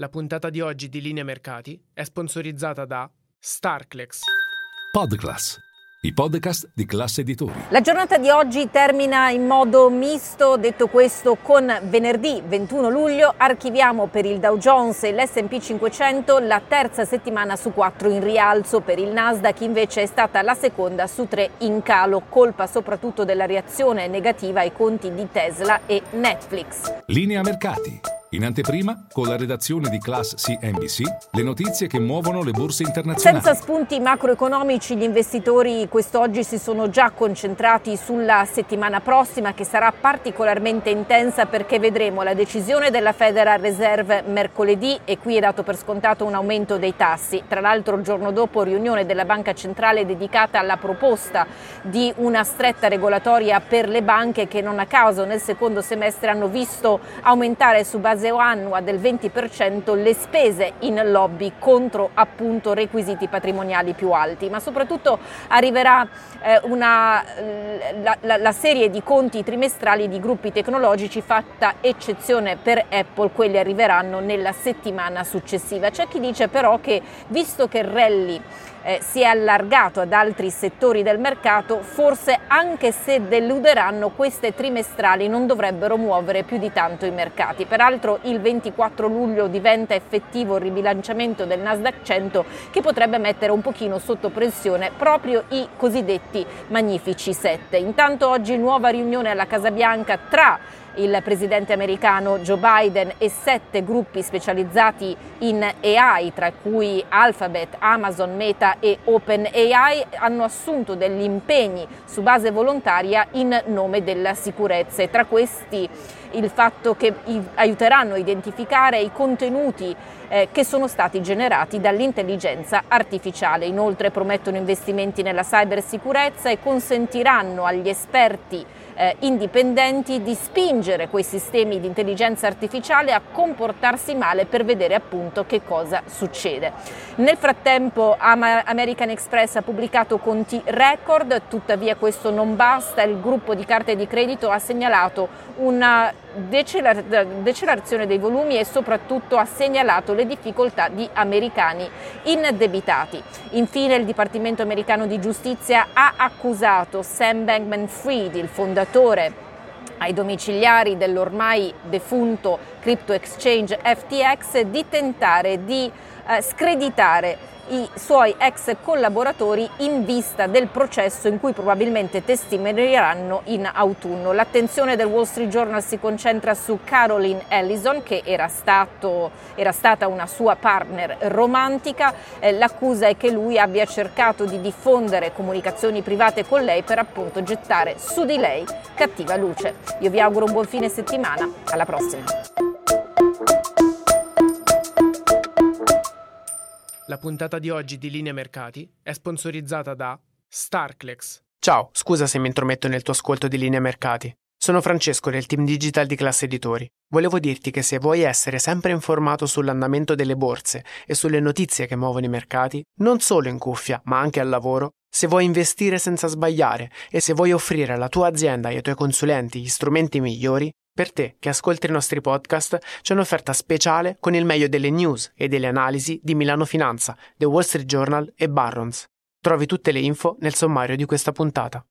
La puntata di oggi di Linea Mercati è sponsorizzata da Starclex. Podclass, i podcast di classe editori. La giornata di oggi termina in modo misto, detto questo con venerdì 21 luglio archiviamo per il Dow Jones e l'S&P 500 la terza settimana su quattro in rialzo, per il Nasdaq invece è stata la seconda su tre in calo, colpa soprattutto della reazione negativa ai conti di Tesla e Netflix. Linea Mercati. In anteprima, con la redazione di Class CNBC, le notizie che muovono le borse internazionali. Senza spunti macroeconomici, gli investitori quest'oggi si sono già concentrati sulla settimana prossima che sarà particolarmente intensa perché vedremo la decisione della Federal Reserve mercoledì e qui è dato per scontato un aumento dei tassi. Tra l'altro il giorno dopo riunione della Banca Centrale dedicata alla proposta di una stretta regolatoria per le banche che non a caso nel secondo semestre hanno visto aumentare su base annua del 20% le spese in lobby contro appunto requisiti patrimoniali più alti, ma soprattutto arriverà eh, una, la, la, la serie di conti trimestrali di gruppi tecnologici fatta eccezione per Apple, quelli arriveranno nella settimana successiva. C'è chi dice però che visto che il rally eh, si è allargato ad altri settori del mercato, forse anche se deluderanno queste trimestrali non dovrebbero muovere più di tanto i mercati. Peraltro il 24 luglio diventa effettivo il ribilanciamento del Nasdaq 100 che potrebbe mettere un pochino sotto pressione proprio i cosiddetti magnifici 7. Intanto oggi nuova riunione alla Casa Bianca tra il presidente americano Joe Biden e sette gruppi specializzati in AI, tra cui Alphabet, Amazon, Meta e OpenAI, hanno assunto degli impegni su base volontaria in nome della sicurezza e tra questi il fatto che aiuteranno a identificare i contenuti eh, che sono stati generati dall'intelligenza artificiale. Inoltre promettono investimenti nella cybersicurezza e consentiranno agli esperti eh, indipendenti di spingere quei sistemi di intelligenza artificiale a comportarsi male per vedere appunto che cosa succede. Nel frattempo American Express ha pubblicato conti record, tuttavia questo non basta, il gruppo di carte di credito ha segnalato una decelerazione dei volumi e soprattutto ha segnalato le difficoltà di americani indebitati. Infine il Dipartimento americano di giustizia ha accusato Sam Bankman Fried, il fondatore ai domiciliari dell'ormai defunto crypto exchange FTX di tentare di eh, screditare i suoi ex collaboratori in vista del processo in cui probabilmente testimonieranno in autunno. L'attenzione del Wall Street Journal si concentra su Caroline Ellison che era, stato, era stata una sua partner romantica. Eh, l'accusa è che lui abbia cercato di diffondere comunicazioni private con lei per appunto gettare su di lei cattiva luce. Io vi auguro un buon fine settimana, alla prossima. La puntata di oggi di Linea Mercati è sponsorizzata da Starclex. Ciao, scusa se mi intrometto nel tuo ascolto di Linea Mercati. Sono Francesco del team digital di Classe Editori. Volevo dirti che se vuoi essere sempre informato sull'andamento delle borse e sulle notizie che muovono i mercati, non solo in cuffia, ma anche al lavoro, se vuoi investire senza sbagliare e se vuoi offrire alla tua azienda e ai tuoi consulenti gli strumenti migliori, per te che ascolti i nostri podcast c'è un'offerta speciale con il meglio delle news e delle analisi di Milano Finanza, The Wall Street Journal e Barrons. Trovi tutte le info nel sommario di questa puntata.